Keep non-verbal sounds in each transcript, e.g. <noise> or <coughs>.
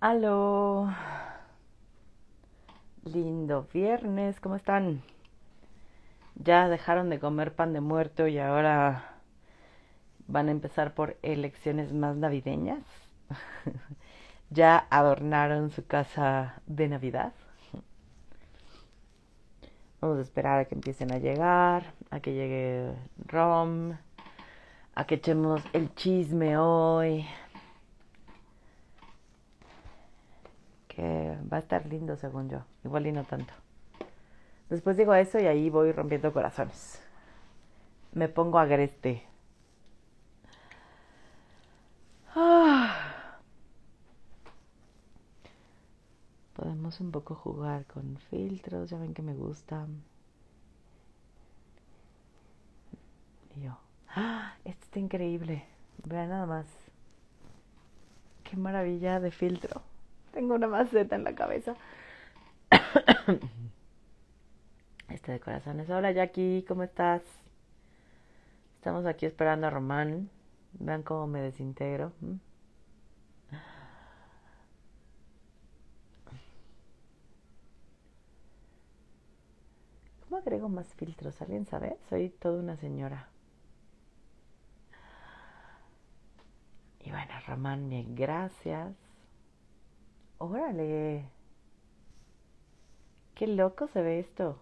Aló. Lindo viernes, ¿cómo están? Ya dejaron de comer pan de muerto y ahora van a empezar por elecciones más navideñas. <laughs> ya adornaron su casa de Navidad. Vamos a esperar a que empiecen a llegar, a que llegue Rom, a que echemos el chisme hoy. Va a estar lindo según yo, igual y no tanto. Después digo eso y ahí voy rompiendo corazones. Me pongo agreste. Ah. <sighs> Podemos un poco jugar con filtros, ya ven que me gustan. Y yo, ¡ah! Este está increíble. Vean nada más. Qué maravilla de filtro. Tengo una maceta en la cabeza. <coughs> Este de corazones. Hola Jackie, ¿cómo estás? Estamos aquí esperando a Román. Vean cómo me desintegro. ¿Mm? ¿Cómo agrego más filtros? ¿Alguien sabe? Soy toda una señora. Y bueno, Román, bien, gracias. Órale. Qué loco se ve esto.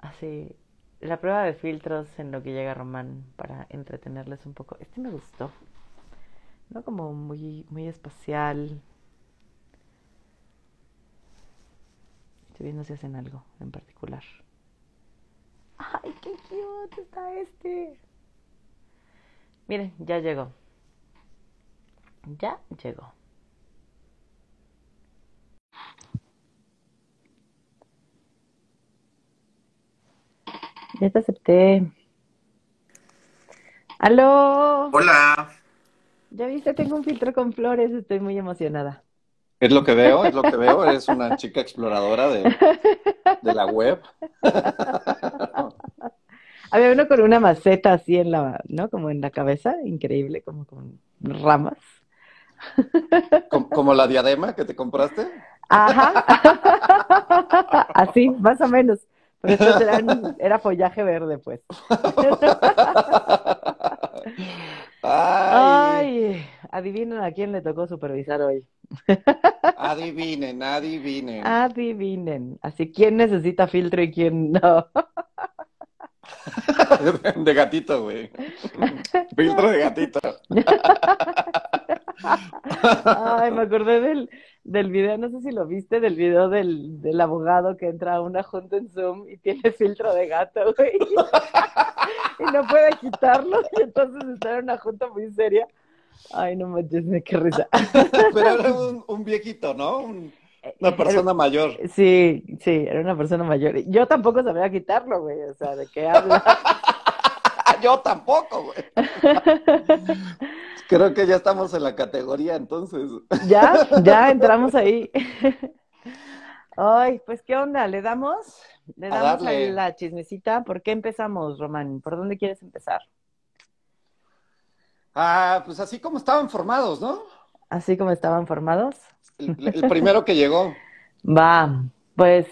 Así, la prueba de filtros en lo que llega Román para entretenerles un poco. Este me gustó. ¿No? Como muy, muy espacial. Estoy viendo si hacen algo en particular. ¡Ay, qué cute está este! Miren, ya llegó. Ya llegó. Ya te acepté. ¡Aló! Hola. Ya viste, tengo un filtro con flores, estoy muy emocionada. Es lo que veo, es lo que veo. Eres una chica exploradora de, de la web. <laughs> Había uno con una maceta así en la, ¿no? Como en la cabeza, increíble, como con ramas. Como, como la diadema que te compraste. Ajá. <laughs> Así, más o menos. Pero estos eran, era follaje verde, pues. Ay, Ay, adivinen a quién le tocó supervisar hoy. adivinen, adivinen. Adivinen. Así, ¿quién necesita filtro y quién no? De gatito, güey. Filtro de gatito. Ay, me acordé del, del video, no sé si lo viste, del video del, del abogado que entra a una junta en Zoom y tiene filtro de gato, güey. <laughs> Y no puede quitarlo, y entonces está en una junta muy seria. Ay, no manches, me qué risa. <laughs> Pero era un, un viejito, ¿no? Un- una persona mayor. Sí, sí, era una persona mayor. Yo tampoco sabía quitarlo, güey, o sea, ¿de qué habla? <laughs> Yo tampoco, güey. <laughs> Creo que ya estamos en la categoría, entonces. Ya, ya <laughs> entramos ahí. Ay, pues, ¿qué onda? ¿Le damos? ¿Le A damos a la chismecita? ¿Por qué empezamos, Román? ¿Por dónde quieres empezar? Ah, pues así como estaban formados, ¿no? Así como estaban formados. El, el primero que llegó. <laughs> Va, pues,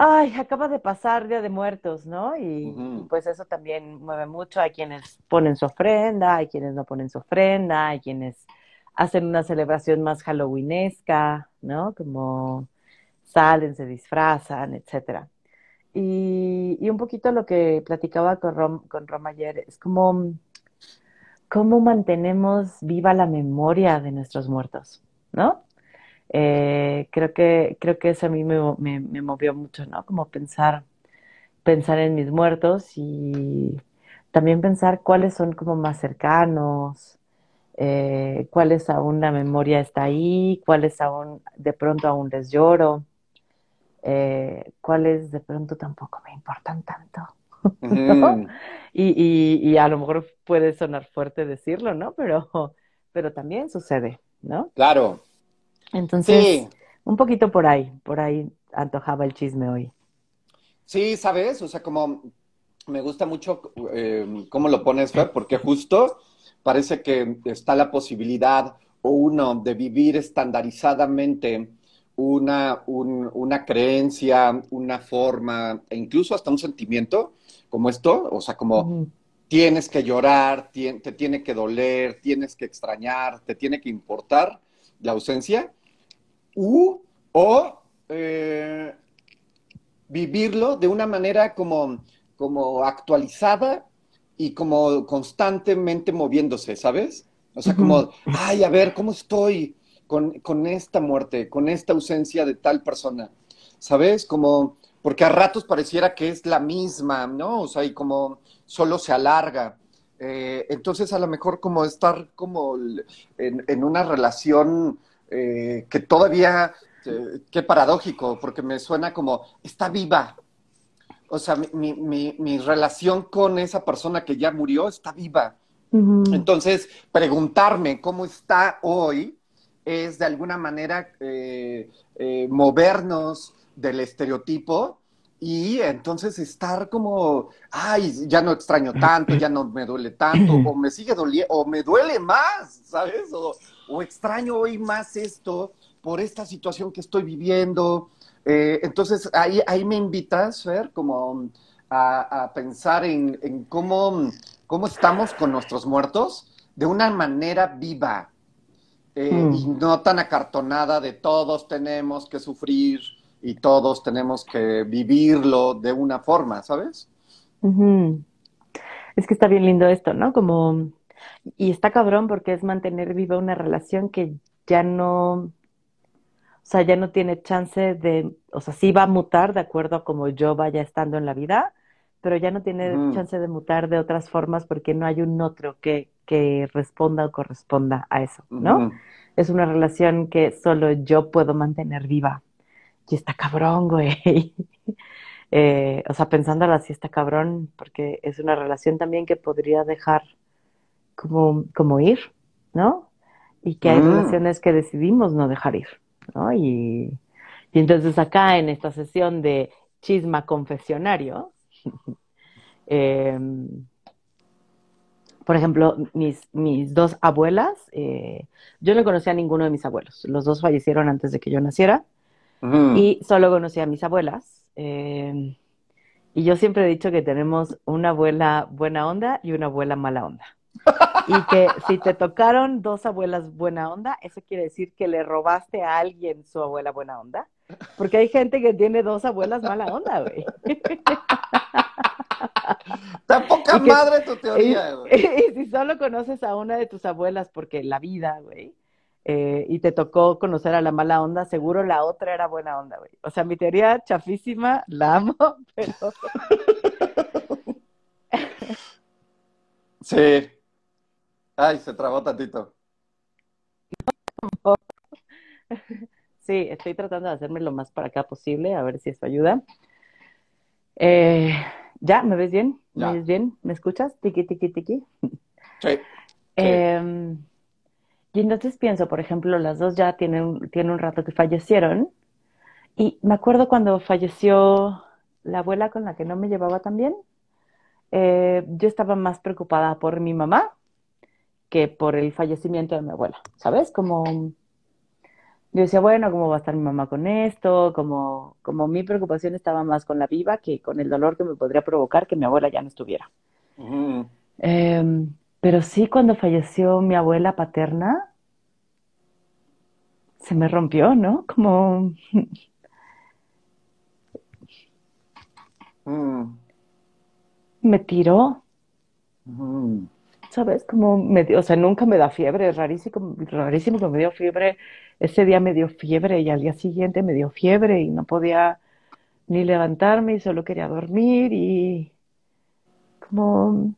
ay, acaba de pasar Día de Muertos, ¿no? Y, pues eso también mueve mucho. Hay quienes ponen su ofrenda, hay quienes no ponen su ofrenda, hay quienes hacen una celebración más halloweenesca, ¿no? Como salen, se disfrazan, etcétera. Y, y un poquito lo que platicaba con Rom, con Rom ayer es como cómo mantenemos viva la memoria de nuestros muertos, ¿no? Eh, creo que, creo que eso a mí me, me, me movió mucho, ¿no? Como pensar, pensar en mis muertos y también pensar cuáles son como más cercanos, eh, cuáles aún la memoria está ahí, cuáles aún de pronto aún les lloro, eh, cuáles de pronto tampoco me importan tanto. <laughs> Y, y, y a lo mejor puede sonar fuerte decirlo, ¿no? Pero, pero también sucede, ¿no? Claro. Entonces, Sí, un poquito por ahí, por ahí antojaba el chisme hoy. sí, ¿sabes? O sea, como me gusta mucho eh, cómo lo pones, Fer, porque justo parece que está la posibilidad uno, de vivir estandarizadamente una, una creencia, una forma, e incluso hasta un sentimiento como esto, o sea, como tienes que llorar, te tiene que doler, tienes que extrañar, te tiene que importar la ausencia, u, o eh, vivirlo de una manera como, como actualizada y como constantemente moviéndose, ¿sabes? O sea, como, ay, a ver, ¿cómo estoy con, con, esta muerte, con esta ausencia de tal persona? ¿Sabes? Como, porque a ratos pareciera que es la misma, ¿no? O sea, y como solo se alarga. Eh, entonces, a lo mejor como estar como en, en una relación eh, que todavía, eh, qué paradójico, porque me suena como, está viva. O sea, mi, mi, mi relación con esa persona que ya murió está viva. Entonces, preguntarme cómo está hoy es de alguna manera eh, movernos del estereotipo y entonces estar como, ay, ya no extraño tanto, ya no me duele tanto, o me sigue doliendo, o me duele más, ¿sabes? O, o extraño hoy más esto por esta situación que estoy viviendo. Eh, entonces, ahí, ahí me invitas, Fer, como a, pensar en, cómo, cómo estamos con nuestros muertos de una manera viva eh, mm. y no tan acartonada de todos tenemos que sufrir y todos tenemos que vivirlo de una forma, ¿sabes? Es que está bien lindo esto, ¿no? Como y está cabrón porque es mantener viva una relación que ya no, o sea, ya no tiene chance de, o sea, sí va a mutar de acuerdo a como yo vaya estando en la vida, pero ya no tiene chance de mutar de otras formas porque no hay un otro que, que responda o corresponda a eso, ¿no? Es una relación que solo yo puedo mantener viva. Y está cabrón, güey. <laughs> eh, o sea, pensándolo así está cabrón, porque es una relación también que podría dejar como, como ir, ¿no? Y que hay mm. relaciones que decidimos no dejar ir, ¿no? Y, y entonces acá en esta sesión de chisma confesionario, <laughs> em, por ejemplo, mis, mis dos abuelas, eh, yo no conocía a ninguno de mis abuelos, los dos fallecieron antes de que yo naciera y solo conocía a mis abuelas. Em, y yo siempre he dicho que tenemos una abuela buena onda y una abuela mala onda. <laughs> Y que si te tocaron dos abuelas buena onda, eso quiere decir que le robaste a alguien su abuela buena onda. Porque hay gente que tiene dos abuelas mala onda, güey. Está poca madre tu teoría, güey. <laughs> Y, si solo conoces a una de tus abuelas porque la vida, güey, eh, y te tocó conocer a la mala onda, seguro la otra era buena onda, güey. O sea, mi teoría chafísima, la amo, <laughs> pero... <laughs> sí, Ay, se trabó tantito. <laughs> Sí, estoy tratando de hacerme lo más para acá posible, a ver si eso ayuda. Eh, ¿Ya? ¿Me ves bien? ¿Me ves bien? ¿Me escuchas? Tiki, tiki, tiki. Sí. Em, y entonces pienso, por ejemplo, las dos ya tienen, tienen un rato que fallecieron. Y me acuerdo cuando falleció la abuela con la que no me llevaba tan bien. Eh, yo estaba más preocupada por mi mamá que por el fallecimiento de mi abuela, ¿sabes? Como yo decía, bueno, ¿cómo va a estar mi mamá con esto? Como, como mi preocupación estaba más con la viva que con el dolor que me podría provocar que mi abuela ya no estuviera. Pero sí, cuando falleció mi abuela paterna, se me rompió, ¿no? Como... Mm. Me tiró. ¿sabes? Como me o sea, nunca me da fiebre, es rarísimo, rarísimo que me dio fiebre. Ese día me dio fiebre y al día siguiente me dio fiebre y no podía ni levantarme y solo quería dormir y como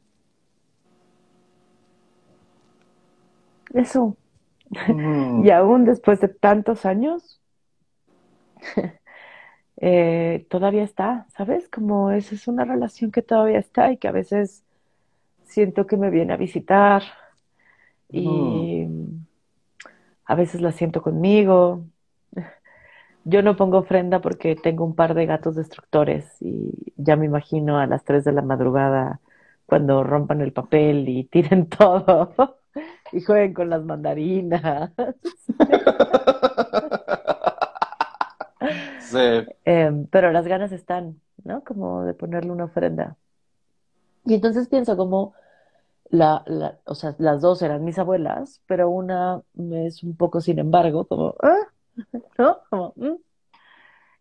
eso. Mm. <laughs> y aún después de tantos años, <laughs> eh, todavía está, ¿sabes? Como esa es una relación que todavía está y que a veces siento que me viene a visitar y a veces la siento conmigo. Yo no pongo ofrenda porque tengo un par de gatos destructores y ya me imagino a las 3 de la madrugada cuando rompan el papel y tiren <laughs> todo. Y jueguen con las mandarinas. <laughs> Sí. Em, pero las ganas están, ¿no? Como de ponerle una ofrenda. Y entonces pienso como la, la, o sea, las dos eran mis abuelas, pero una es un poco, sin embargo, como, ¿ah? <laughs> ¿no? Como, ¿mm?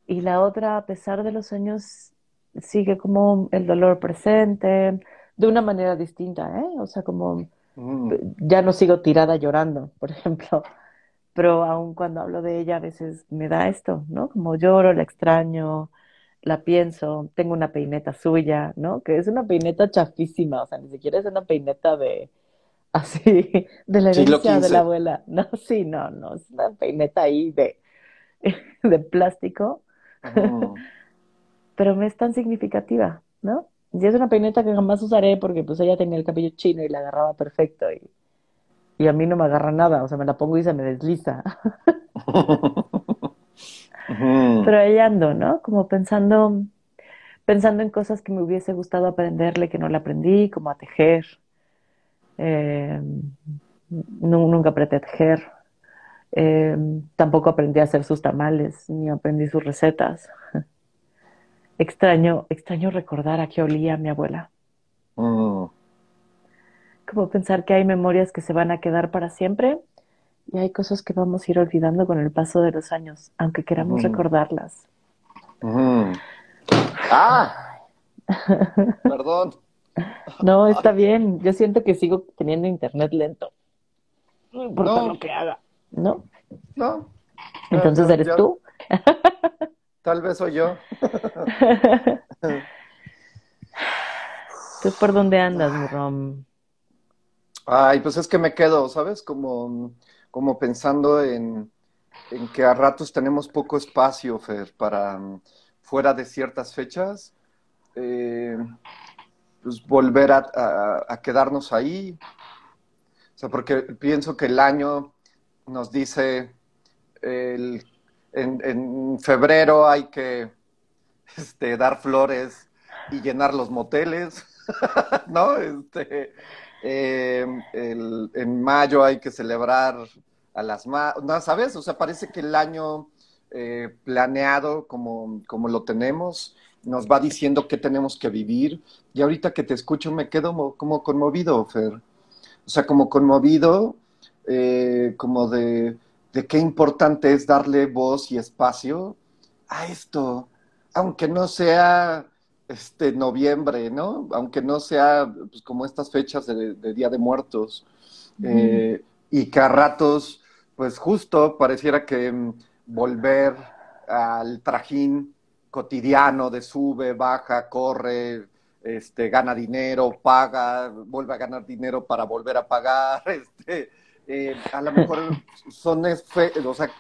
Y la otra, a pesar de los años, sigue como el dolor presente, de una manera distinta, ¿eh? O sea, como Mm. ya no sigo tirada llorando, por ejemplo, pero aun cuando hablo de ella a veces me da esto, ¿no? Como lloro, la extraño, la pienso, tengo una peineta suya, ¿no? Que es una peineta chafísima, o sea, ni siquiera es una peineta de <laughs> así, de la herencia de la abuela. No, sí, no, no, es una peineta ahí de, <laughs> de plástico, <laughs> pero me es tan significativa, ¿no? Y es una peineta que jamás usaré porque pues ella tenía el cabello chino y la agarraba perfecto y, y a mí no me agarra nada, o sea, me la pongo y se me desliza. <laughs> Pero ahí ando, ¿no? Como pensando, pensando en cosas que me hubiese gustado aprenderle que no le aprendí, como a tejer. Eh, nu- nunca aprendí a tejer. Eh, tampoco aprendí a hacer sus tamales, ni aprendí sus recetas. Extraño, extraño recordar a qué olía mi abuela. Mm. Como pensar que hay memorias que se van a quedar para siempre y hay cosas que vamos a ir olvidando con el paso de los años, aunque queramos Ujú. recordarlas. Ujú. ¡Ah! <laughs> Perdón. No, está bien. Yo siento que sigo teniendo internet lento. No importa No. lo que haga, ¿no? No. Entonces eres ya- tú. Tal vez soy yo. <laughs> ¿Tú por dónde andas, Rom? Ay, pues es que me quedo, ¿sabes? Como, como pensando en, en que a ratos tenemos poco espacio, Fer, para mm, fuera de ciertas fechas, eh, pues volver a, a- a quedarnos ahí. O sea, porque pienso que el año nos dice, el- en, febrero hay que este, dar flores y llenar los moteles, <laughs> ¿no? Este, eh, en mayo hay que celebrar a las ma ¿no? ¿sabes? O sea, parece que el año eh, planeado como, como lo tenemos nos va diciendo qué tenemos que vivir. Y ahorita que te escucho me quedo mo- como conmovido, Fer. O sea, como conmovido, eh, como de, de qué importante es darle voz y espacio a esto, aunque no sea este noviembre, ¿no? Aunque no sea pues, como estas fechas de, de Día de Muertos, eh, y que a ratos, pues justo pareciera que mm, volver al trajín cotidiano de sube, baja, corre, este, gana dinero, paga, vuelve a ganar dinero para volver a pagar, <laughs> este, eh, a lo mejor son, o sea,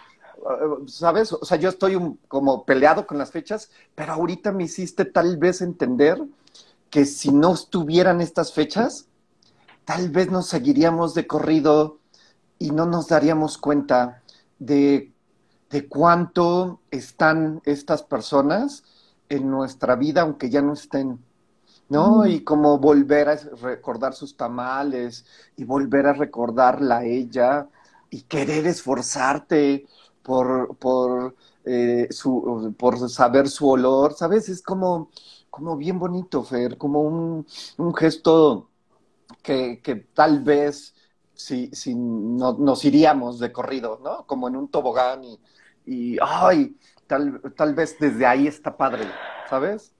¿sabes? O sea, yo estoy como peleado con las fechas, pero ahorita me hiciste tal vez entender que si no estuvieran estas fechas, tal vez nos seguiríamos de corrido y no nos daríamos cuenta de, de cuánto están estas personas en nuestra vida, aunque ya no estén. ¿No? Y como volver a recordar sus tamales y volver a recordarla a ella y querer esforzarte por, por, eh, su, por saber su olor, ¿sabes? Es como, como bien bonito, Fer, como un, un gesto que, que tal vez si, si no, nos iríamos de corrido, ¿no? Como en un tobogán y, y ay, tal, tal vez desde ahí está padre, ¿sabes?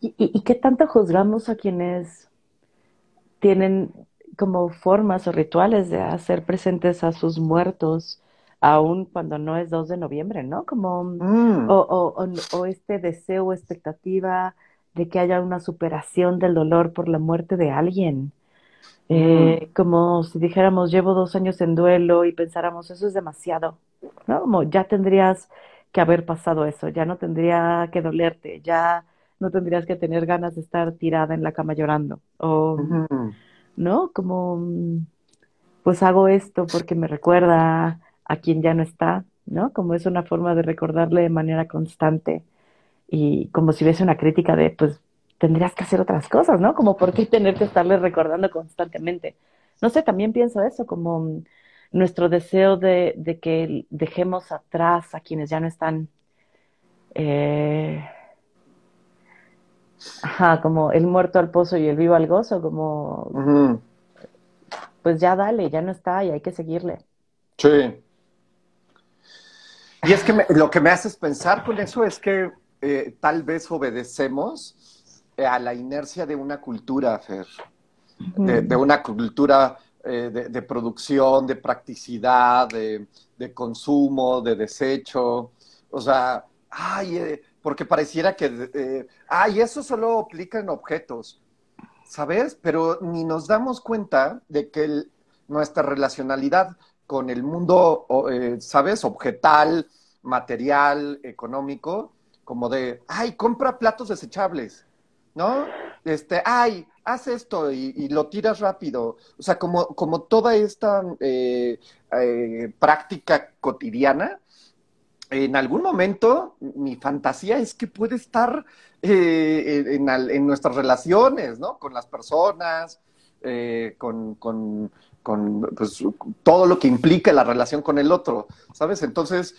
¿Y, y- y qué tanto juzgamos a quienes tienen como formas o rituales de hacer presentes a sus muertos, aun cuando no es 2 de noviembre, ¿no? Como, Mm. o, o- o- o este deseo o expectativa de que haya una superación del dolor por la muerte de alguien. Eh, como si dijéramos, llevo dos años en duelo y pensáramos, eso es demasiado, ¿no? Como ya tendrías que haber pasado eso, ya no tendría que dolerte, ya no tendrías que tener ganas de estar tirada en la cama llorando. O. ¿no? Como, pues hago esto porque me recuerda a quien ya no está, ¿no? Como es una forma de recordarle de manera constante y como si hubiese una crítica de, pues, tendrías que hacer otras cosas, ¿no? Como por qué tener que estarles recordando constantemente. No sé, también pienso eso, como nuestro deseo de, de que dejemos atrás a quienes ya no están. Eh, ajá, como el muerto al pozo y el vivo al gozo, como. Pues ya dale, ya no está y hay que seguirle. Sí. Y es que lo que me haces pensar con eso es que eh, tal vez obedecemos eh, a la inercia de una cultura, Fer, de, una cultura eh, de, producción, de practicidad, de, consumo, de desecho. O sea, ay, porque pareciera que, ay, eso solo aplica en objetos, ¿sabes? Pero ni nos damos cuenta de que nuestra relacionalidad con el mundo, ¿sabes? Objetal, material, económico, como de, ay, compra platos desechables, ¿no? Este, ay, haz esto y, lo tiras rápido. O sea, como, como toda esta eh, eh, práctica cotidiana, en algún momento mi fantasía es que puede estar eh, en, nuestras relaciones, ¿no? Con las personas, con, con, con pues, todo lo que implica la relación con el otro, ¿sabes? Entonces,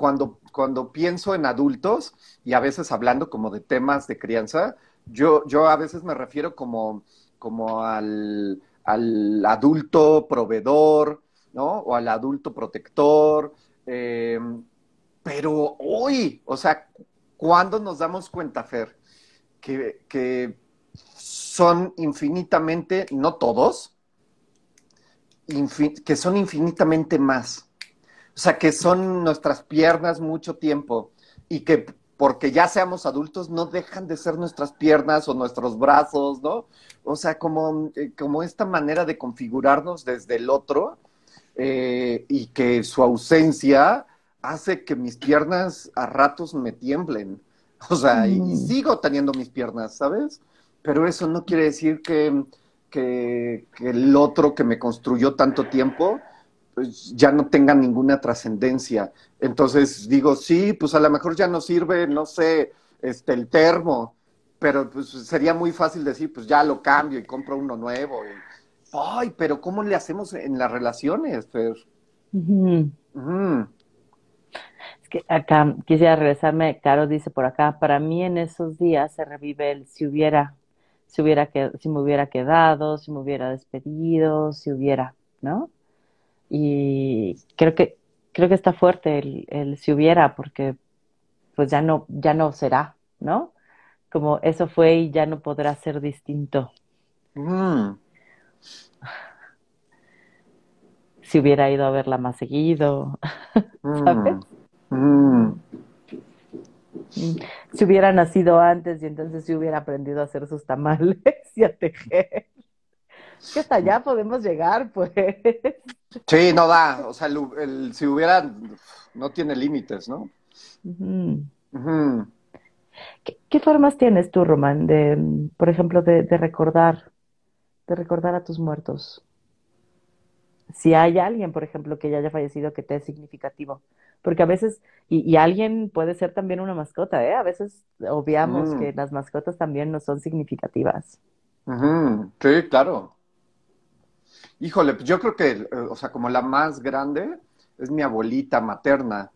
cuando, cuando pienso en adultos y a veces hablando como de temas de crianza, yo, yo a veces me refiero como, como al, adulto proveedor, ¿no? O al adulto protector. Em, pero hoy, o sea, ¿cuándo nos damos cuenta, Fer, que, son infinitamente, no todos, que son infinitamente más? O sea, que son nuestras piernas mucho tiempo y que porque ya seamos adultos no dejan de ser nuestras piernas o nuestros brazos, ¿no? O sea, como, eh, como esta manera de configurarnos desde el otro eh, y que su ausencia hace que mis piernas a ratos me tiemblen. O sea, y, mm. sigo teniendo mis piernas, ¿sabes? Pero eso no quiere decir que, que el otro que me construyó tanto tiempo pues, ya no tenga ninguna trascendencia. Entonces digo, sí, pues a lo mejor ya no sirve, no sé, este, el termo, pero pues sería muy fácil decir, pues ya lo cambio y compro uno nuevo. Ay, pero ¿cómo le hacemos en las relaciones, Fer? Es que acá quisiera regresarme, Caro dice por acá, para mí en esos días se revive el si hubiera, si hubiera que, si me hubiera quedado, si me hubiera despedido, si hubiera, ¿no? y creo que creo que está fuerte el, el, si hubiera porque pues ya no ya no será no como eso fue y ya no podrá ser distinto mm. si hubiera ido a verla más seguido <laughs> mm. ¿sabes? Mm. si hubiera nacido antes y entonces si hubiera aprendido a hacer sus tamales <laughs> y a tejer que hasta allá podemos llegar, pues. Sí, no da. O sea, el, si hubiera, no tiene límites, ¿no? ¿Qué, formas tienes tú, Román, de, por ejemplo, de, recordar, de recordar a tus muertos? Si hay alguien, por ejemplo, que ya haya fallecido que te es significativo. Porque a veces, y, alguien puede ser también una mascota, ¿eh? A veces obviamos que las mascotas también no son significativas. Sí, claro. Híjole, pues yo creo que, eh, o sea, como la más grande es mi abuelita materna,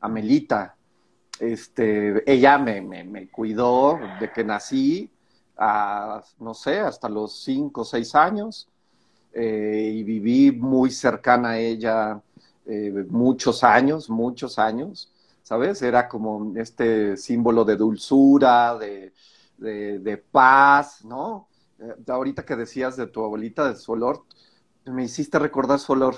Amelita. Este, ella me, me, cuidó de que nací, a, no sé, hasta los cinco o seis años, eh, y viví muy cercana a ella eh, muchos años, muchos años, ¿sabes? Era como este símbolo de dulzura, de, de, paz, ¿no? ahorita que decías de tu abuelita, de su olor, me hiciste recordar su olor.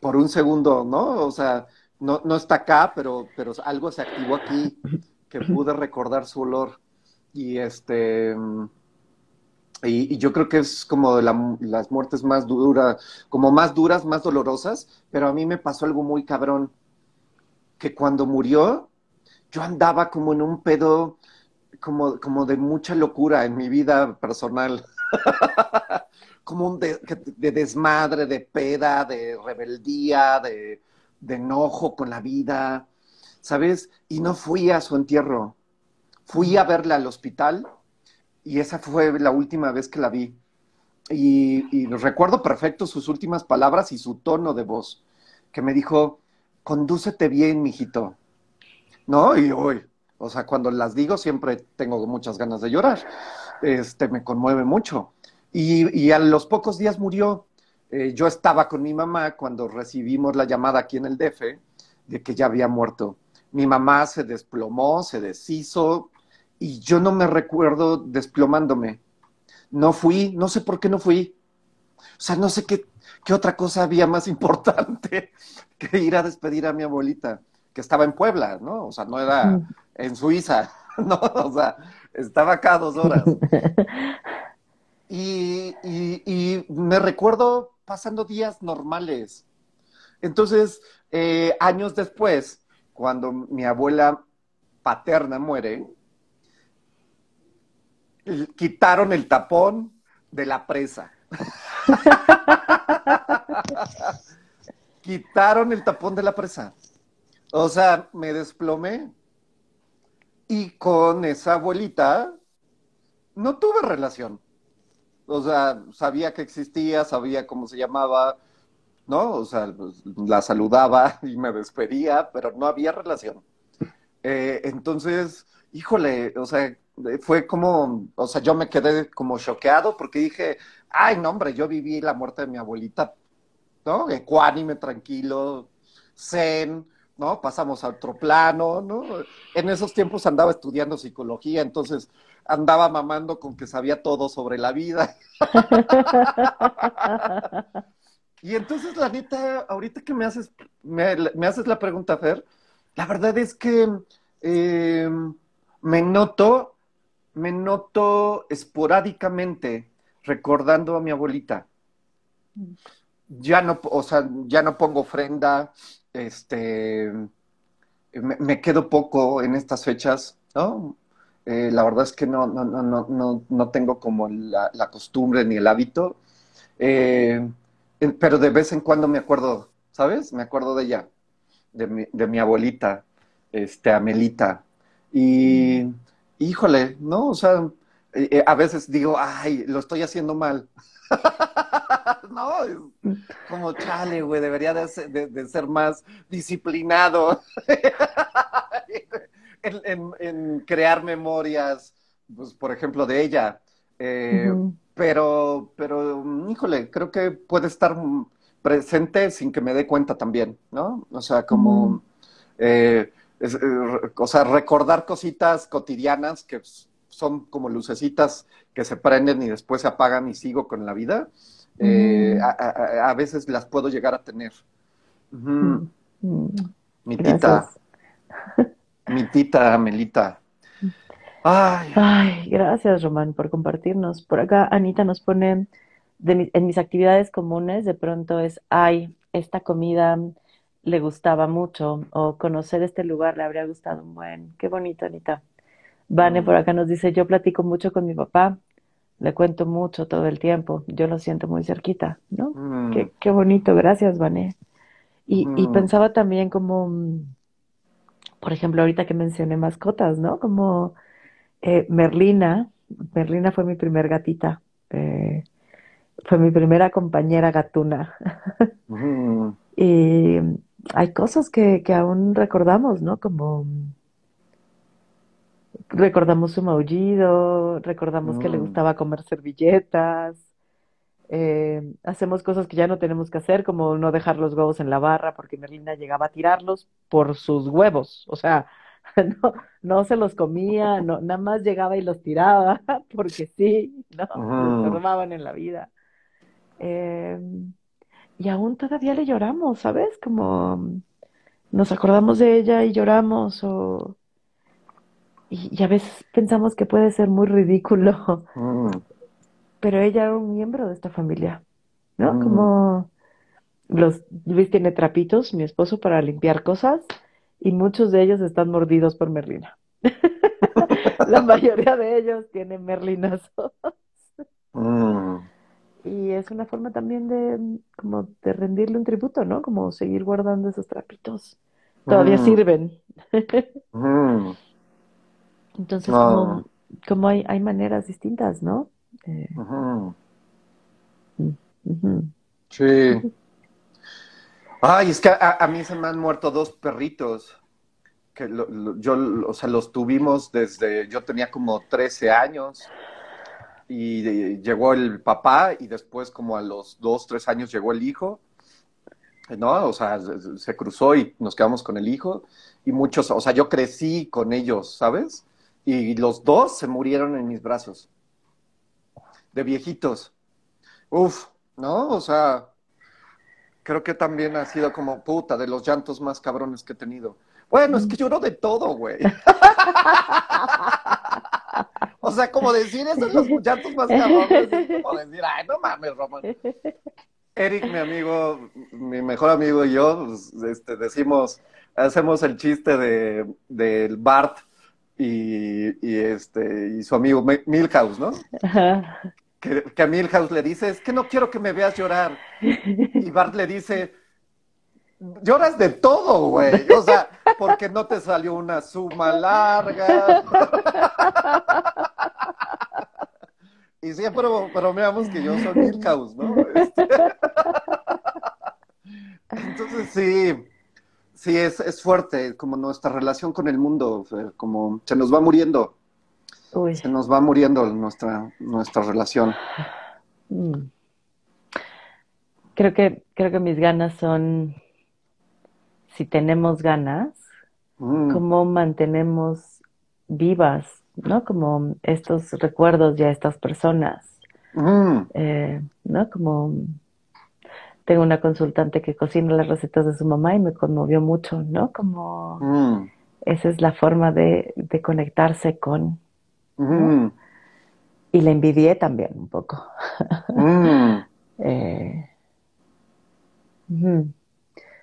Por un segundo, ¿no? O sea, no, no está acá, pero, pero algo se activó aquí que pude recordar su olor. Y este. Y, yo creo que es como de las muertes más duras, como más duras, más dolorosas, pero a mí me pasó algo muy cabrón, que cuando murió, yo andaba como en un pedo, como, como de mucha locura en mi vida personal. <laughs> como un de, desmadre, de peda, de rebeldía, de, enojo con la vida, ¿sabes? Y no fui a su entierro. Fui a verla al hospital y esa fue la última vez que la vi. Y, recuerdo perfecto sus últimas palabras y su tono de voz, que me dijo, condúcete bien, mijito. ¿No? Y hoy, o sea, cuando las digo siempre tengo muchas ganas de llorar. Este, me conmueve mucho. Y, a los pocos días murió. Eh, yo estaba con mi mamá cuando recibimos la llamada aquí en el DF de que ya había muerto. Mi mamá se desplomó, se deshizo y yo no me recuerdo desplomándome. No fui, no sé por qué no fui. O sea, no sé qué, qué otra cosa había más <laughs> importante que ir a despedir a mi abuelita, que estaba en Puebla, ¿no? O sea, no era en Suiza, <laughs> ¿no? O sea, estaba acá dos horas. <laughs> Y, y, me recuerdo pasando días normales. Entonces, eh, años después, cuando mi abuela paterna muere, quitaron el tapón de la presa. <laughs> quitaron el tapón de la presa. O sea, me desplomé. Y con esa abuelita no tuve relación. O sea, sabía que existía, sabía cómo se llamaba, ¿no? O sea, pues, la saludaba <laughs> y me despedía, pero no había relación. Eh, entonces, híjole, o sea, fue como, o sea, yo me quedé como choqueado porque dije, ay, no, hombre, yo viví la muerte de mi abuelita, ¿no? Ecuánime, tranquilo, zen, ¿no? Pasamos a otro plano, ¿no? En esos tiempos andaba estudiando psicología, entonces andaba mamando con que sabía todo sobre la vida. <laughs> y entonces, la neta, ahorita que me haces, me, haces la pregunta, Fer, la verdad es que eh, me noto, me noto esporádicamente recordando a mi abuelita. Ya no, o sea, ya no pongo ofrenda, este, me, quedo poco en estas fechas, ¿no? Eh, la verdad es que no, no, no, no, no tengo como la, costumbre ni el hábito, eh, pero de vez en cuando me acuerdo, ¿sabes? Me acuerdo de ella, de mi, de mi abuelita, este, Amelita. Y, híjole, ¿no? O sea, eh, a veces digo, ay, lo estoy haciendo mal. <laughs> no, como chale, güey, debería de ser, de ser más disciplinado. <laughs> en, crear memorias, pues, por ejemplo, de ella. Eh, pero, pero, híjole, creo que puede estar presente sin que me dé cuenta también, ¿no? O sea, como, eh, eh, o sea, recordar cositas cotidianas que son como lucecitas que se prenden y después se apagan y sigo con la vida. a, veces las puedo llegar a tener. Mi tita. Mi tita Amelita. Ay. gracias, Román, por compartirnos. Por acá, Anita nos pone, en mis actividades comunes, de pronto es, ay, esta comida le gustaba mucho, o conocer este lugar le habría gustado un buen. Qué bonito, Anita. Vane por acá nos dice, yo platico mucho con mi papá, le cuento mucho todo el tiempo, yo lo siento muy cerquita, ¿no? Mm. Qué, bonito, gracias, Vane. Y, y mm. pensaba también como por ejemplo, ahorita que mencioné mascotas, ¿no? Como eh, Merlina, Merlina fue mi primer gatita, eh, fue mi primera compañera gatuna. <laughs> Y hay cosas que, que aún recordamos, ¿no? Como recordamos su maullido, recordamos que le mm. gustaba comer servilletas, eh, hacemos cosas que ya no tenemos que hacer, como no dejar los huevos en la barra, porque Merlina llegaba a tirarlos por sus huevos. O sea, <laughs> no, no se los comía, no, nada más llegaba y los tiraba, <laughs> porque sí, ¿no? Los formaban en la vida. Eh, y aún todavía le lloramos, ¿sabes? Como nos acordamos de ella y lloramos, o... Y, a veces pensamos que puede ser muy ridículo. <laughs> Mm pero ella era un miembro de esta familia, ¿no? Mm. Como los, Luis tiene trapitos, mi esposo, para limpiar cosas, y muchos de ellos están mordidos por Merlina. <laughs> La mayoría de ellos tienen merlinazos. Mm. Y es una forma también de, como de rendirle un tributo, ¿no? Como seguir guardando esos trapitos. Todavía mm. sirven. <laughs> Entonces, como, como hay, hay maneras distintas, ¿no? Eh, mm, Sí. Ay, es que a, mí se me han muerto dos perritos. Que yo, o sea, los tuvimos desde, yo tenía como 13 años y llegó el papá y después como a los dos, tres años llegó el hijo. ¿no? O sea, se cruzó y nos quedamos con el hijo y muchos, o sea, yo crecí con ellos, ¿sabes? Y los dos se murieron en mis brazos, de viejitos. Uf, ¿no? O sea, creo que también ha sido como puta de los llantos más cabrones que he tenido. Bueno, es que lloro de todo, güey. <laughs> o sea, como decir eso los llantos más cabrones, es como decir, ay, no mames, Román. Eric, mi amigo, mi mejor amigo y yo, pues, este, decimos, hacemos el chiste de del Bart y, y, este y su amigo Milhouse, ¿no? Que, que, a Milhouse le dice, es que no quiero que me veas llorar. Y Bart le dice, lloras de todo, güey. O sea, porque no te salió una suma larga. <laughs> y siempre bromeamos que yo soy Milhouse, ¿no? Este... <laughs> Entonces sí, sí, es, es fuerte, como nuestra relación con el mundo, como se nos va muriendo. Se nos va muriendo nuestra, nuestra relación. Mm. Creo que, creo que mis ganas son, si tenemos ganas, mm. cómo mantenemos vivas, ¿no? Como estos recuerdos y a estas personas. Mm. Eh, ¿No? Como tengo una consultante que cocina las recetas de su mamá y me conmovió mucho, ¿no? Como esa es la forma de, de conectarse con, Mm. Y le envidié también un poco. Mm. <laughs> Eh,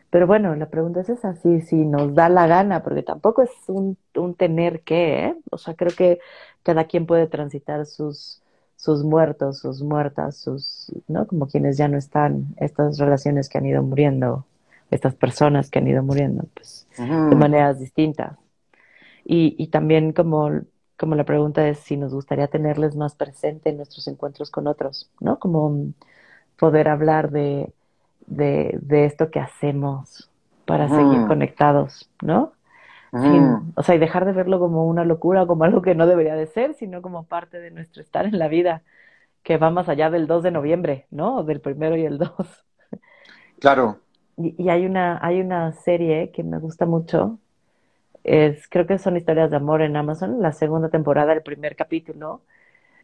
pero bueno, la pregunta es esa, si, si nos da la gana, porque tampoco es un, un tener que, ¿eh? O sea, creo que cada quien puede transitar sus, sus muertos, sus muertas, sus, ¿no? Como quienes ya no están, estas relaciones que han ido muriendo, estas personas que han ido muriendo, pues, de maneras distintas. Y, y también como como la pregunta es si nos gustaría tenerles más presente en nuestros encuentros con otros, ¿no? Como poder hablar de, de, esto que hacemos para seguir conectados, ¿no? o sea, y dejar de verlo como una locura, como algo que no debería de ser, sino como parte de nuestro estar en la vida, que va más allá del 2 de noviembre, ¿no? Del primero y el 2. Claro. Y, y hay, una, hay una serie que me gusta mucho, es, creo que son historias de amor en Amazon, la segunda temporada, el primer capítulo,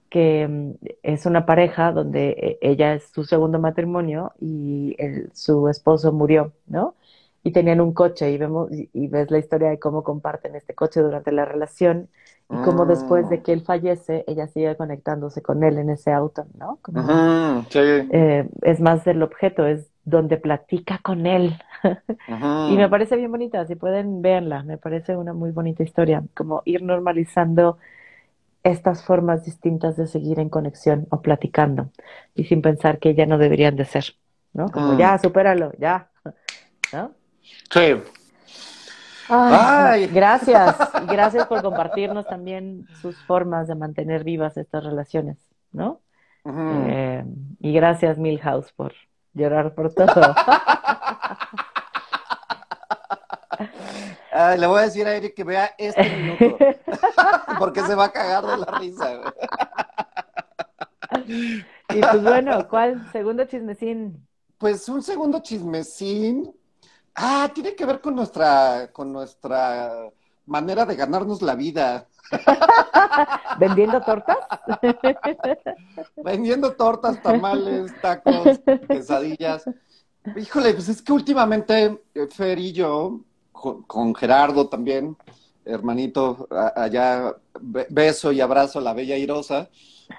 que mm, es una pareja donde eh, ella es su segundo matrimonio y su esposo murió, ¿no? Y tenían un coche y vemos y, ves la historia de cómo comparten este coche durante la relación y cómo después de mm. que él fallece ella sigue conectándose con él en ese auto, ¿no? Eh, es más del objeto, es donde platica con él. <laughs> y me parece bien bonita, si pueden, véanla, me parece una muy bonita historia, como ir normalizando estas formas distintas de seguir en conexión o platicando y sin pensar que ya no deberían de ser, ¿no? Como mm. ya, supéralo, ya, ¿no? Sí. Ay, Gracias, <laughs> gracias por compartirnos también sus formas de mantener vivas estas relaciones, ¿no? Eh, y gracias Milhouse por llorar por todo. <laughs> le voy a decir a Eric que vea este minuto, <laughs> porque se va a cagar de la risa. y pues bueno, ¿cuál segundo chismecín? Pues un segundo chismecín. Ah, tiene que ver con nuestra, con nuestra manera de ganarnos la vida. <laughs> ¿Vendiendo tortas? Vendiendo tortas, tamales, tacos, quesadillas. Híjole, pues es que últimamente eh, Fer y yo, con, Gerardo también, hermanito, allá beso y abrazo a la bella Irosa,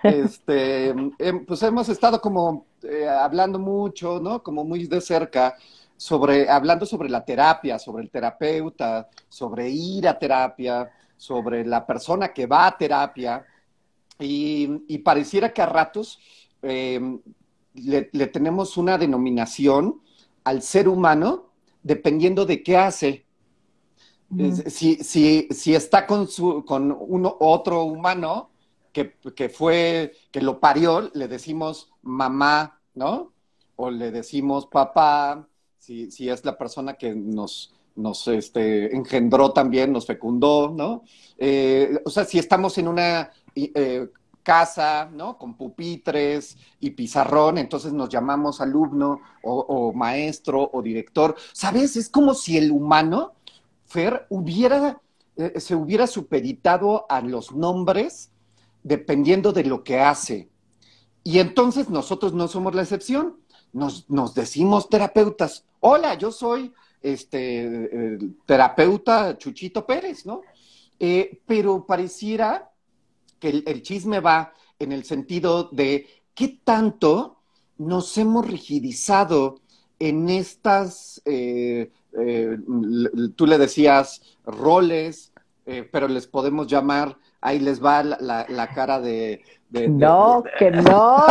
este, <laughs> em, pues hemos estado como eh, hablando mucho, ¿no? Como muy de cerca sobre, hablando sobre la terapia, sobre el terapeuta, sobre ir a terapia, sobre la persona que va a terapia y, pareciera que a ratos eh, le, tenemos una denominación al ser humano dependiendo de qué hace. Si, si, si, está con, su, con uno, otro humano que, que, fue, que lo parió, le decimos mamá, ¿no? O le decimos papá, si, si es la persona que nos, nos este, engendró también, nos fecundó, ¿no? Eh, o sea, si estamos en una eh, casa, ¿no? Con pupitres y pizarrón, entonces nos llamamos alumno o, maestro o director. ¿Sabes? Es como si el humano, Fer, hubiera, eh, se hubiera supeditado a los nombres dependiendo de lo que hace. Y entonces nosotros no somos la excepción. Nos, decimos terapeutas. Hola, yo soy este terapeuta Chuchito Pérez, ¿no? Eh, pero pareciera que el, chisme va en el sentido de qué tanto nos hemos rigidizado en estas, eh, eh, tú le decías, roles, eh, pero les podemos llamar, ahí les va la, cara de, No, que no,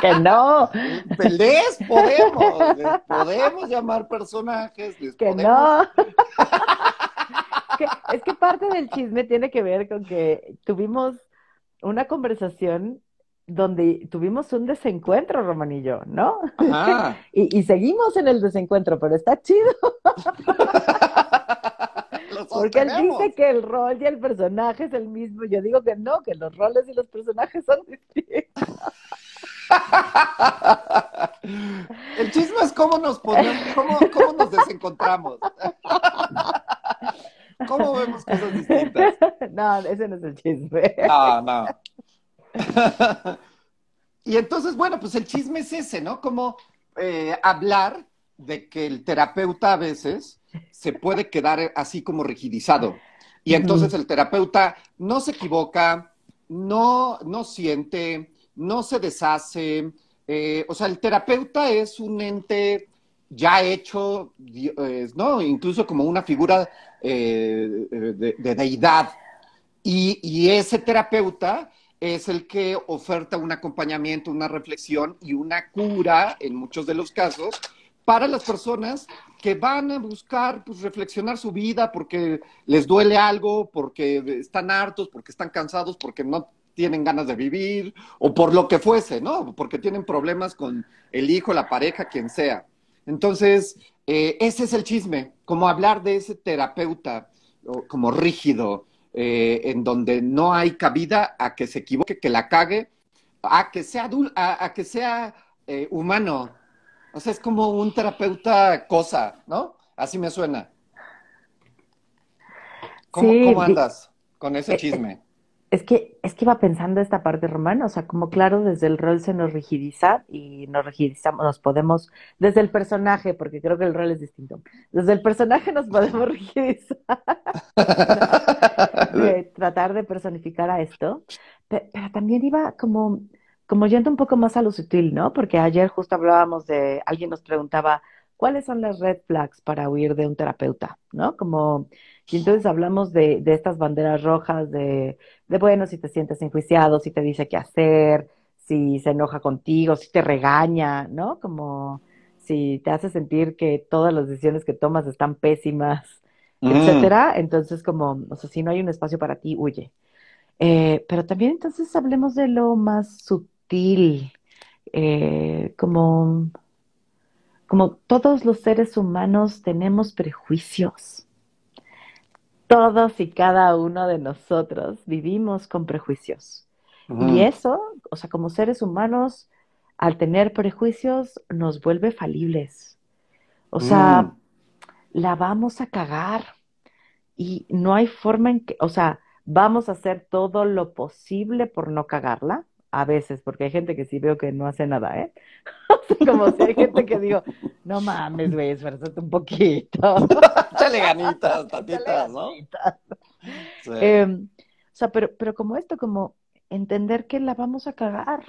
que no. <laughs> Les podemos, les podemos llamar personajes, que no. <laughs> es que parte del chisme tiene que ver con que tuvimos una conversación donde tuvimos un desencuentro, Román y yo, ¿no? <laughs> y, seguimos en el desencuentro, pero está chido. <laughs> Porque él dice que el rol y el personaje es el mismo. Yo digo que no, que los roles y los personajes son distintos. <laughs> El chisme es cómo nos ponemos, cómo, cómo nos desencontramos. ¿Cómo vemos cosas distintas? No, ese no es el chisme. No, no. <laughs> Y entonces, bueno, pues el chisme es ese, ¿no? Como eh, hablar de que el terapeuta a veces se puede quedar así como rigidizado. Y entonces el terapeuta no se equivoca, no, no siente, no se deshace. Eh, o sea, el terapeuta es un ente ya hecho, ¿no? Incluso como una figura eh, de, deidad. Y, ese terapeuta es el que oferta un acompañamiento, una reflexión y una cura, en muchos de los casos, para las personas que van a buscar pues, reflexionar su vida porque les duele algo, porque están hartos, porque están cansados, porque no tienen ganas de vivir, o por lo que fuese, ¿no? Porque tienen problemas con el hijo, la pareja, quien sea. Entonces, eh, ese es el chisme, como hablar de ese terapeuta como rígido, eh, en donde no hay cabida a que se equivoque, que la cague, a que sea, a, que sea eh, humano. O sea, es como un terapeuta cosa, ¿no? Así me suena. ¿Cómo andas con ese chisme? Es que, es que iba pensando esta parte romana, o sea, como claro, desde el rol se nos rigidiza y nos rigidizamos, nos podemos, desde el personaje, porque creo que el rol es distinto, desde el personaje nos podemos <laughs> rigidizar, <laughs> tratar de personificar a esto, pero, también iba como, como yendo un poco más a lo sutil, ¿no? Porque ayer justo hablábamos de, alguien nos preguntaba, ¿cuáles son las red flags para huir de un terapeuta? ¿No? Como y entonces hablamos de, de estas banderas rojas, de, de, bueno, si te sientes enjuiciado, si te dice qué hacer, si se enoja contigo, si te regaña, ¿no? Como si te hace sentir que todas las decisiones que tomas están pésimas, mm. etcétera. Entonces, como, o sea, si no hay un espacio para ti, huye. Eh, pero también entonces hablemos de lo más sutil, eh, como, como todos los seres humanos tenemos prejuicios todos y cada uno de nosotros vivimos con prejuicios. Y eso, o sea, como seres humanos, al tener prejuicios, nos vuelve falibles. O sea, mm. la vamos a cagar y no hay forma en que, o sea, vamos a hacer todo lo posible por no cagarla, a veces, porque hay gente que sí veo que no hace nada, ¿eh? <laughs> Como si hay gente que digo, no mames, güey, esfuérzate un poquito. <laughs> Chale ganitas, <laughs> tatitas, ¿no? Em, o sea, pero, pero como esto, como entender que la vamos a cagar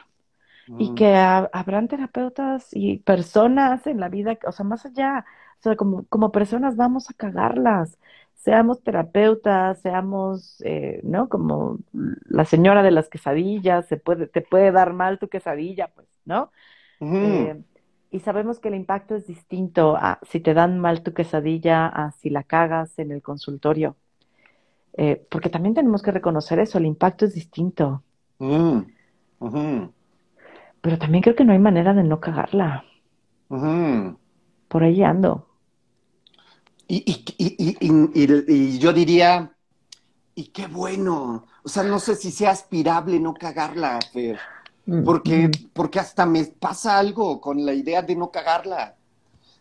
y que habrán terapeutas y personas en la vida, o sea, más allá, o sea, como, como personas vamos a cagarlas seamos terapeutas, seamos, eh, ¿no? Como la señora de las quesadillas, se puede, te puede dar mal tu quesadilla, pues, ¿no? Eh, y sabemos que el impacto es distinto a si te dan mal tu quesadilla, a si la cagas en el consultorio. Eh, porque también tenemos que reconocer eso, el impacto es distinto. Mm, Pero también creo que no hay manera de no cagarla. Por ahí ando. Y, y, y, yo diría, y qué bueno. O sea, no sé si sea aspirable no cagarla, Fer. Mm, porque, mm. porque hasta me pasa algo con la idea de no cagarla.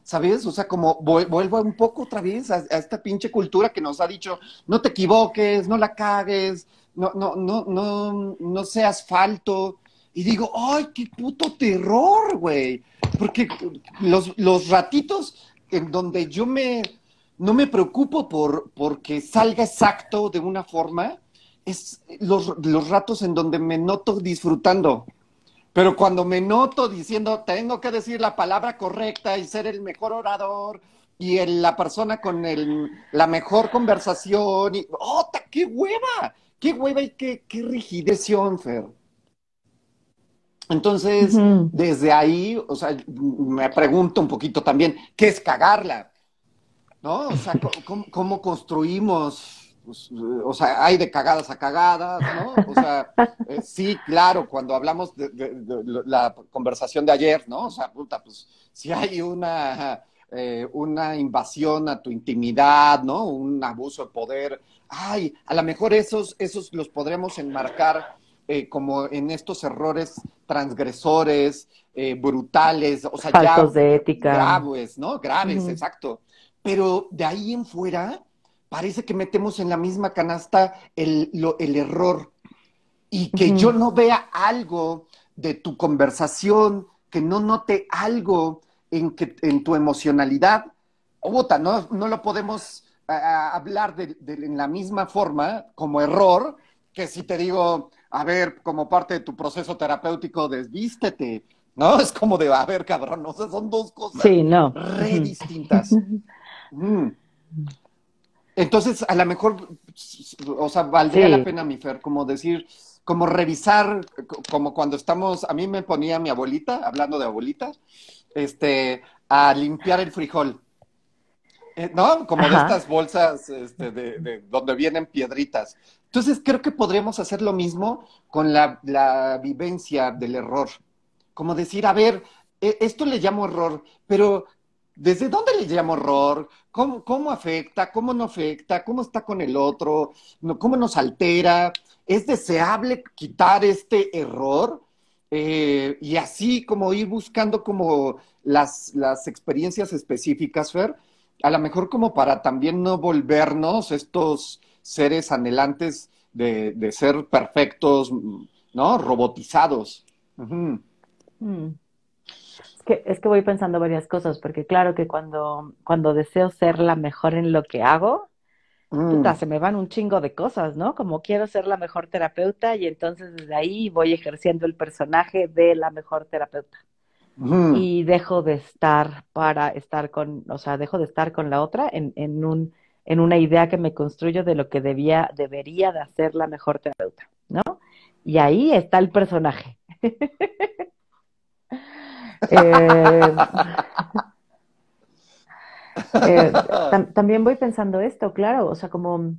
¿Sabes? O sea, como vuelvo un poco otra vez a, esta pinche cultura que nos ha dicho, no te equivoques, no la cagues, no, no, no, no, no seas falto. Y digo, ay, qué puto terror, güey. Porque los, los ratitos en donde yo me, no me preocupo por porque salga exacto de una forma, es los, los ratos en donde me noto disfrutando. Pero cuando me noto diciendo, tengo que decir la palabra correcta y ser el mejor orador y la persona con el, la mejor conversación, y, ¡oh, qué hueva! ¡Qué hueva y qué, qué rigidez, Fer! Entonces, desde ahí, o sea, me pregunto un poquito también, ¿qué es cagarla? ¿No? O sea, cómo construimos pues, o sea, hay de cagadas a cagadas, ¿no? O sea, eh, sí, claro, cuando hablamos de, la conversación de ayer, ¿no? O sea, puta, pues si hay una, eh, una invasión a tu intimidad, ¿no? Un abuso de poder, ay, a lo mejor esos, esos los podremos enmarcar eh, como en estos errores transgresores, brutales, o sea, ya de ética. graves, ¿no? Graves, exacto. Pero de ahí en fuera, parece que metemos en la misma canasta el, el error. Y que yo no vea algo de tu conversación, que no note algo en, que, en tu emocionalidad, bota, no, no lo podemos hablar de, en la misma forma como error que si te digo, a ver, como parte de tu proceso terapéutico, desvístete, ¿no? <laughs> Es como de, a ver, cabrón, no sé, son dos cosas sí, no. re distintas. <laughs> Mm. Entonces, a lo mejor, o sea, valdría la pena, mi Fer, como decir, como revisar, como cuando estamos, a mí me ponía mi abuelita, hablando de abuelitas, este, a limpiar el frijol. Eh, ¿No? Como de estas bolsas este, de, donde vienen piedritas. Entonces, creo que podríamos hacer lo mismo con la, la vivencia del error. Como decir, a ver, e, esto le llamo error, pero ¿Desde dónde le llamo error? ¿Cómo, ¿Cómo, afecta? ¿Cómo no afecta? ¿Cómo está con el otro? ¿Cómo nos altera? ¿Es deseable quitar este error? Eh, y así como ir buscando como las, las experiencias específicas, Fer, a lo mejor como para también no volvernos estos seres anhelantes de, de ser perfectos, ¿no? Robotizados es que voy pensando varias cosas, porque claro que cuando, cuando deseo ser la mejor en lo que hago, mm. se me van un chingo de cosas, ¿no? Como quiero ser la mejor terapeuta y entonces desde ahí voy ejerciendo el personaje de la mejor terapeuta. Mm. Y dejo de estar para estar con, o sea, dejo de estar con la otra en, en, un, en una idea que me construyo de lo que debía, debería de hacer la mejor terapeuta, ¿no? Y ahí está el personaje. <laughs> Eh, eh, <laughs> también voy pensando esto, claro, o sea, como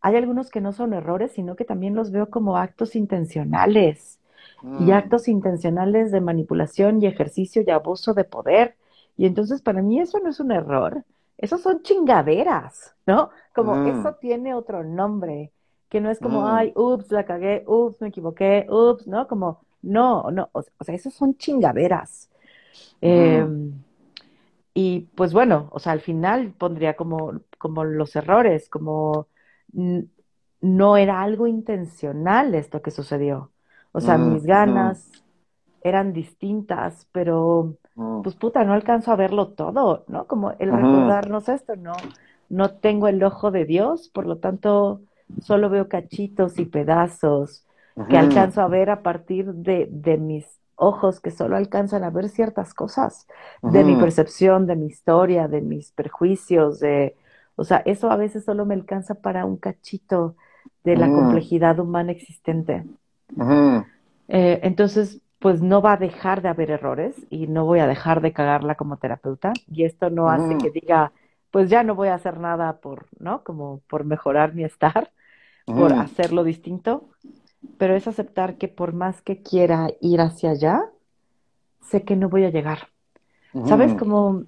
hay algunos que no son errores, sino que también los veo como actos intencionales y mm. actos intencionales de manipulación y ejercicio y abuso de poder. Y entonces para mí eso no es un error, eso son chingaderas, ¿no? Como mm. eso tiene otro nombre, que no es como, mm. ay, ups, la cagué, ups, me equivoqué, ups, ¿no? Como, no, no, o, sea, esos son chingaderas. Em, y pues bueno, o sea, al final pondría como, como los errores, como no era algo intencional esto que sucedió. O sea, mis ganas eran distintas, pero pues puta, no alcanzo a verlo todo, ¿no? Como el recordarnos esto, no, no tengo el ojo de Dios, por lo tanto, solo veo cachitos y pedazos que alcanzo a ver a partir de, de mis ojos que solo alcanzan a ver ciertas cosas de mi percepción, de mi historia, de mis prejuicios, de, o sea, eso a veces solo me alcanza para un cachito de la complejidad humana existente. Eh, entonces, pues no va a dejar de haber errores y no voy a dejar de cagarla como terapeuta. Y esto no hace que diga, pues ya no voy a hacer nada por, ¿no? Como por mejorar mi estar, por hacerlo distinto. Pero es aceptar que por más que quiera ir hacia allá, sé que no voy a llegar. ¿Sabes? Como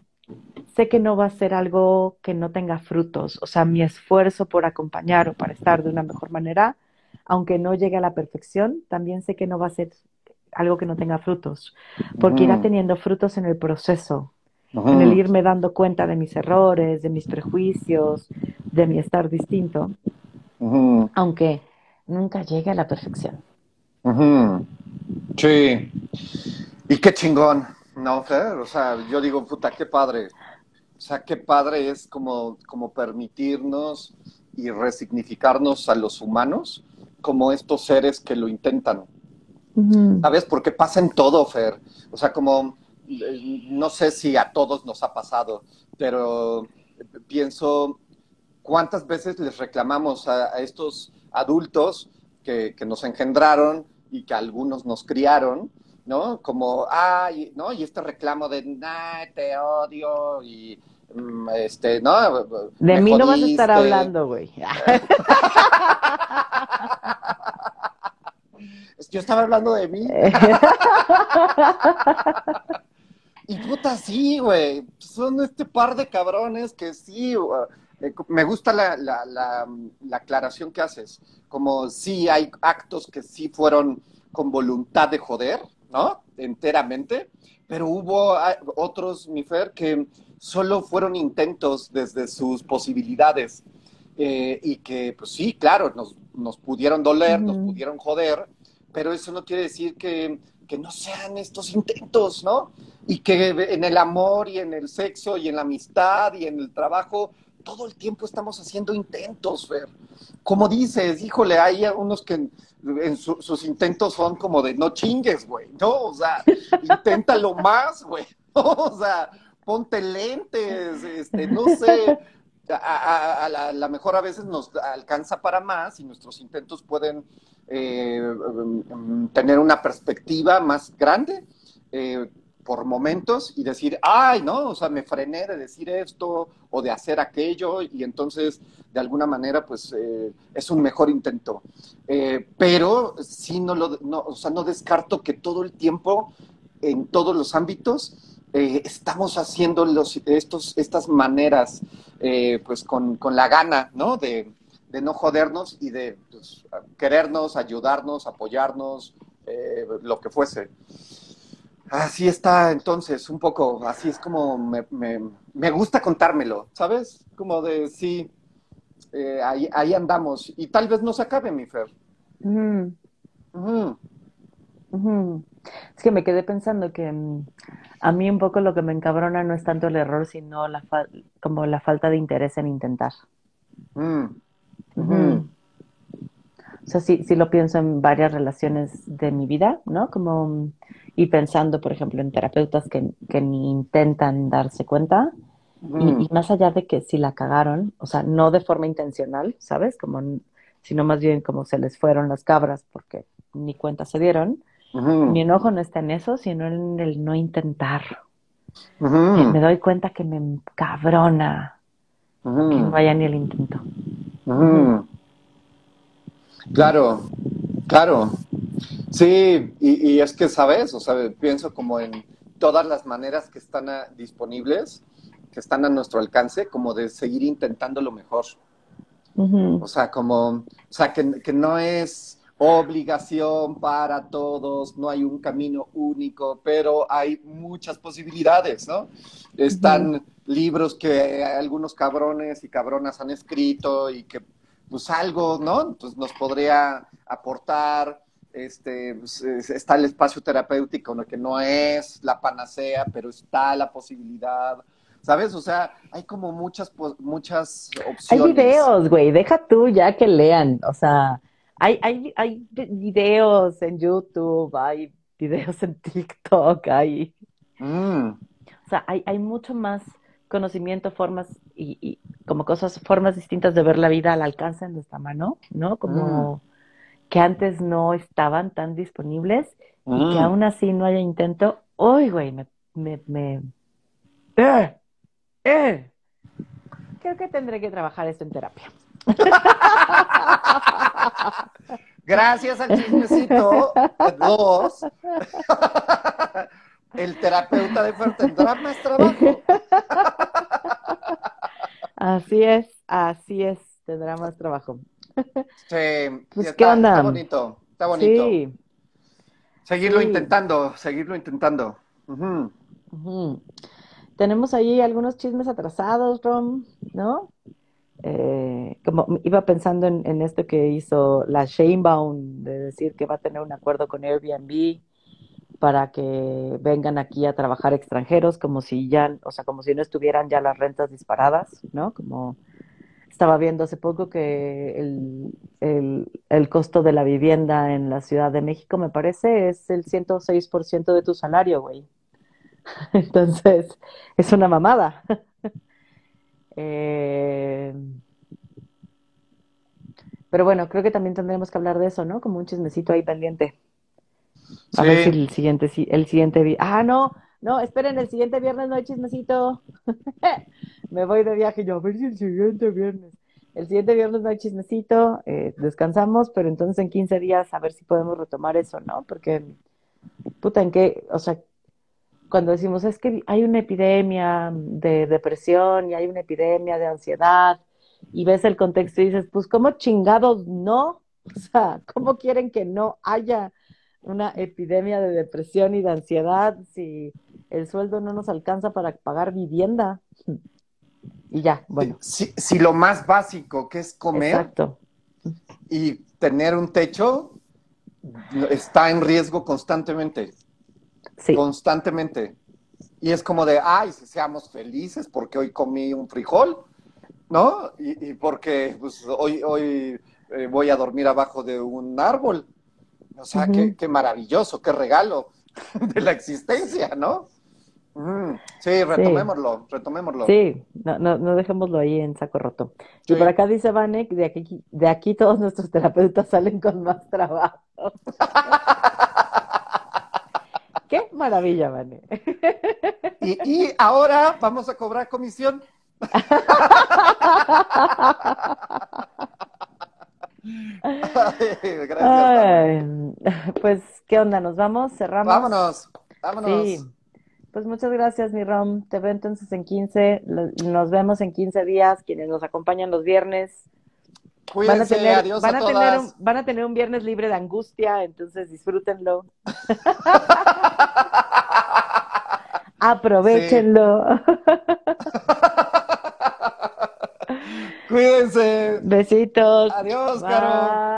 sé que no va a ser algo que no tenga frutos. O sea, mi esfuerzo por acompañar o para estar de una mejor manera, aunque no llegue a la perfección, también sé que no va a ser algo que no tenga frutos, porque irá teniendo frutos en el proceso, en el irme dando cuenta de mis errores, de mis prejuicios, de mi estar distinto, aunque nunca llegue a la perfección. Sí, y qué chingón, ¿no, Fer? O sea, yo digo, puta, qué padre. O sea, qué padre es como, como permitirnos y resignificarnos a los humanos como estos seres que lo intentan. ¿Sabes? Porque pasa en todo, Fer. O sea, como, no sé si a todos nos ha pasado, pero pienso cuántas veces les reclamamos a, estos adultos que, que, nos engendraron y que algunos nos criaron, ¿no? Como, ay, ¿no? Y este reclamo de, nah, te odio y, mm, este, ¿no? De mí no vas a estar hablando, güey. <laughs> Yo estaba hablando de mí. <laughs> y puta, sí, güey. Son este par de cabrones que sí. Eh, me gusta la, la, la, la, aclaración que haces. Como sí hay actos que sí fueron con voluntad de joder, ¿no? Enteramente. Pero hubo ah, otros, mi Fer, que solo fueron intentos desde sus posibilidades. Eh, y que, pues sí, claro, nos, nos pudieron doler, nos pudieron joder, pero eso no quiere decir que, no sean estos intentos, ¿no? Y que en el amor y en el sexo y en la amistad y en el trabajo, todo el tiempo estamos haciendo intentos, Fer. Como dices, híjole, hay unos que en sus intentos son como de no chingues, güey, ¿no? O sea, <laughs> inténtalo más, güey. O sea, ponte lentes, este, no sé. A, a, la, mejor a veces nos alcanza para más y nuestros intentos pueden eh, mm, tener una perspectiva más grande eh, por momentos y decir, ay, no, o sea, me frené de decir esto o de hacer aquello y entonces de alguna manera pues eh, es un mejor intento. pero sí no lo, no, o sea, no descarto que todo el tiempo, en todos los ámbitos, estamos haciendo los, estos, estas maneras, pues con, con, la gana, ¿no? De, de no jodernos y de pues, querernos, ayudarnos, apoyarnos, eh, lo que fuese. Así está, entonces, un poco, así es como me, me, gusta contármelo, ¿sabes? Como de, sí, eh, ahí, ahí, andamos. Y tal vez no se acabe, mi Fer. Es que me quedé pensando que mm, a mí un poco lo que me encabrona no es tanto el error, sino la como la falta de interés en intentar. Mm. O sea, sí, sí lo pienso en varias relaciones de mi vida, ¿no? Como, y pensando, por ejemplo, en terapeutas que, que ni intentan darse cuenta. y, más allá de que si la cagaron, o sea, no de forma intencional, ¿sabes? Como, sino más bien como se les fueron las cabras porque ni cuenta se dieron. Mi enojo no está en eso, sino en el no intentar. Me doy cuenta que me encabrona que no vaya ni el intento. Claro, claro. Sí, y, es que, ¿sabes? O sea, pienso como en todas las maneras que están disponibles, que están a nuestro alcance, como de seguir intentando lo mejor. O sea, como, o sea, que, que, no es obligación para todos, no hay un camino único, pero hay muchas posibilidades, ¿no? Están libros que algunos cabrones y cabronas han escrito y que pues algo, ¿no? Pues nos podría aportar, este, pues, está el espacio terapéutico, que no es la panacea, pero está la posibilidad, ¿sabes? O sea, hay como muchas, muchas opciones. Hay videos, güey, deja tú ya que lean, o sea, hay, hay, hay videos en YouTube, hay videos en TikTok, hay... Mm. O sea, hay, hay mucho más conocimiento, formas y, como cosas, formas distintas de ver la vida al alcance de nuestra mano, ¿no? Como mm. Que antes no estaban tan disponibles y que Mm. aún así no haya intento, uy, güey, me, me, me... ¡Eh! ¡Eh! Creo que tendré que trabajar esto en terapia. Gracias al chismecito dos, el terapeuta de Fer tendrá más trabajo. Así es, así es, tendrá más trabajo. Sí, <laughs> Pues, está, ¿qué onda? está bonito, está bonito. Sí. Seguirlo sí. intentando, seguirlo intentando. Tenemos ahí algunos chismes atrasados, Rom, ¿no? Eh, como iba pensando en, en esto que hizo la Sheinbaum, de decir que va a tener un acuerdo con Airbnb para que vengan aquí a trabajar extranjeros, como si ya, o sea, como si no estuvieran ya las rentas disparadas, ¿no? Como estaba viendo hace poco que el, el, el costo de la vivienda en la Ciudad de México, me parece, es el 106% de tu salario, güey. <laughs> Entonces, es una mamada. <laughs> Eh, pero bueno, creo que también tendremos que hablar de eso, ¿no? Como un chismecito ahí pendiente. A ver si el siguiente, si- el siguiente, ah, no, no, esperen, el siguiente viernes no hay chismecito. <laughs> Me voy de viaje yo, a ver si el siguiente viernes. El siguiente viernes no hay chismecito, eh, descansamos, pero entonces en 15 días a ver si podemos retomar eso, ¿no? Porque, puta, en qué, o sea, cuando decimos es que hay una epidemia de depresión y hay una epidemia de ansiedad y ves el contexto y dices, pues ¿cómo chingados no? O sea, ¿cómo quieren que no haya una epidemia de depresión y de ansiedad si el sueldo no nos alcanza para pagar vivienda? <laughs> Y ya, bueno, si, si lo más básico que es comer exacto. y tener un techo está en riesgo constantemente, Sí, constantemente. Y es como de, ay, seamos felices porque hoy comí un frijol, ¿no? Y, y porque pues, hoy, hoy eh, voy a dormir abajo de un árbol. O sea, qué, qué maravilloso, qué regalo <laughs> de la existencia, ¿no? Mm, sí, retomémoslo, retomémoslo. sí, no, no, no dejémoslo ahí en saco roto. Y por acá dice Vane que de aquí, de aquí todos nuestros terapeutas salen con más trabajo. <laughs> Qué maravilla, Vane. Y, y ahora vamos a cobrar comisión. <laughs> Ay, Gracias. Ay, pues, ¿qué onda? ¿Nos vamos? ¿Cerramos? Vámonos, vámonos. Sí. Pues muchas gracias, mi Rom. Te veo entonces en 15. Lo- Nos vemos en 15 días. Quienes nos acompañan los viernes. Van a Cuídense, tener, adiós van a a tener un, van a tener un viernes libre de angustia, entonces disfrútenlo. <laughs> Aprovechenlo. <laughs> Cuídense. Besitos. Adiós. Caro.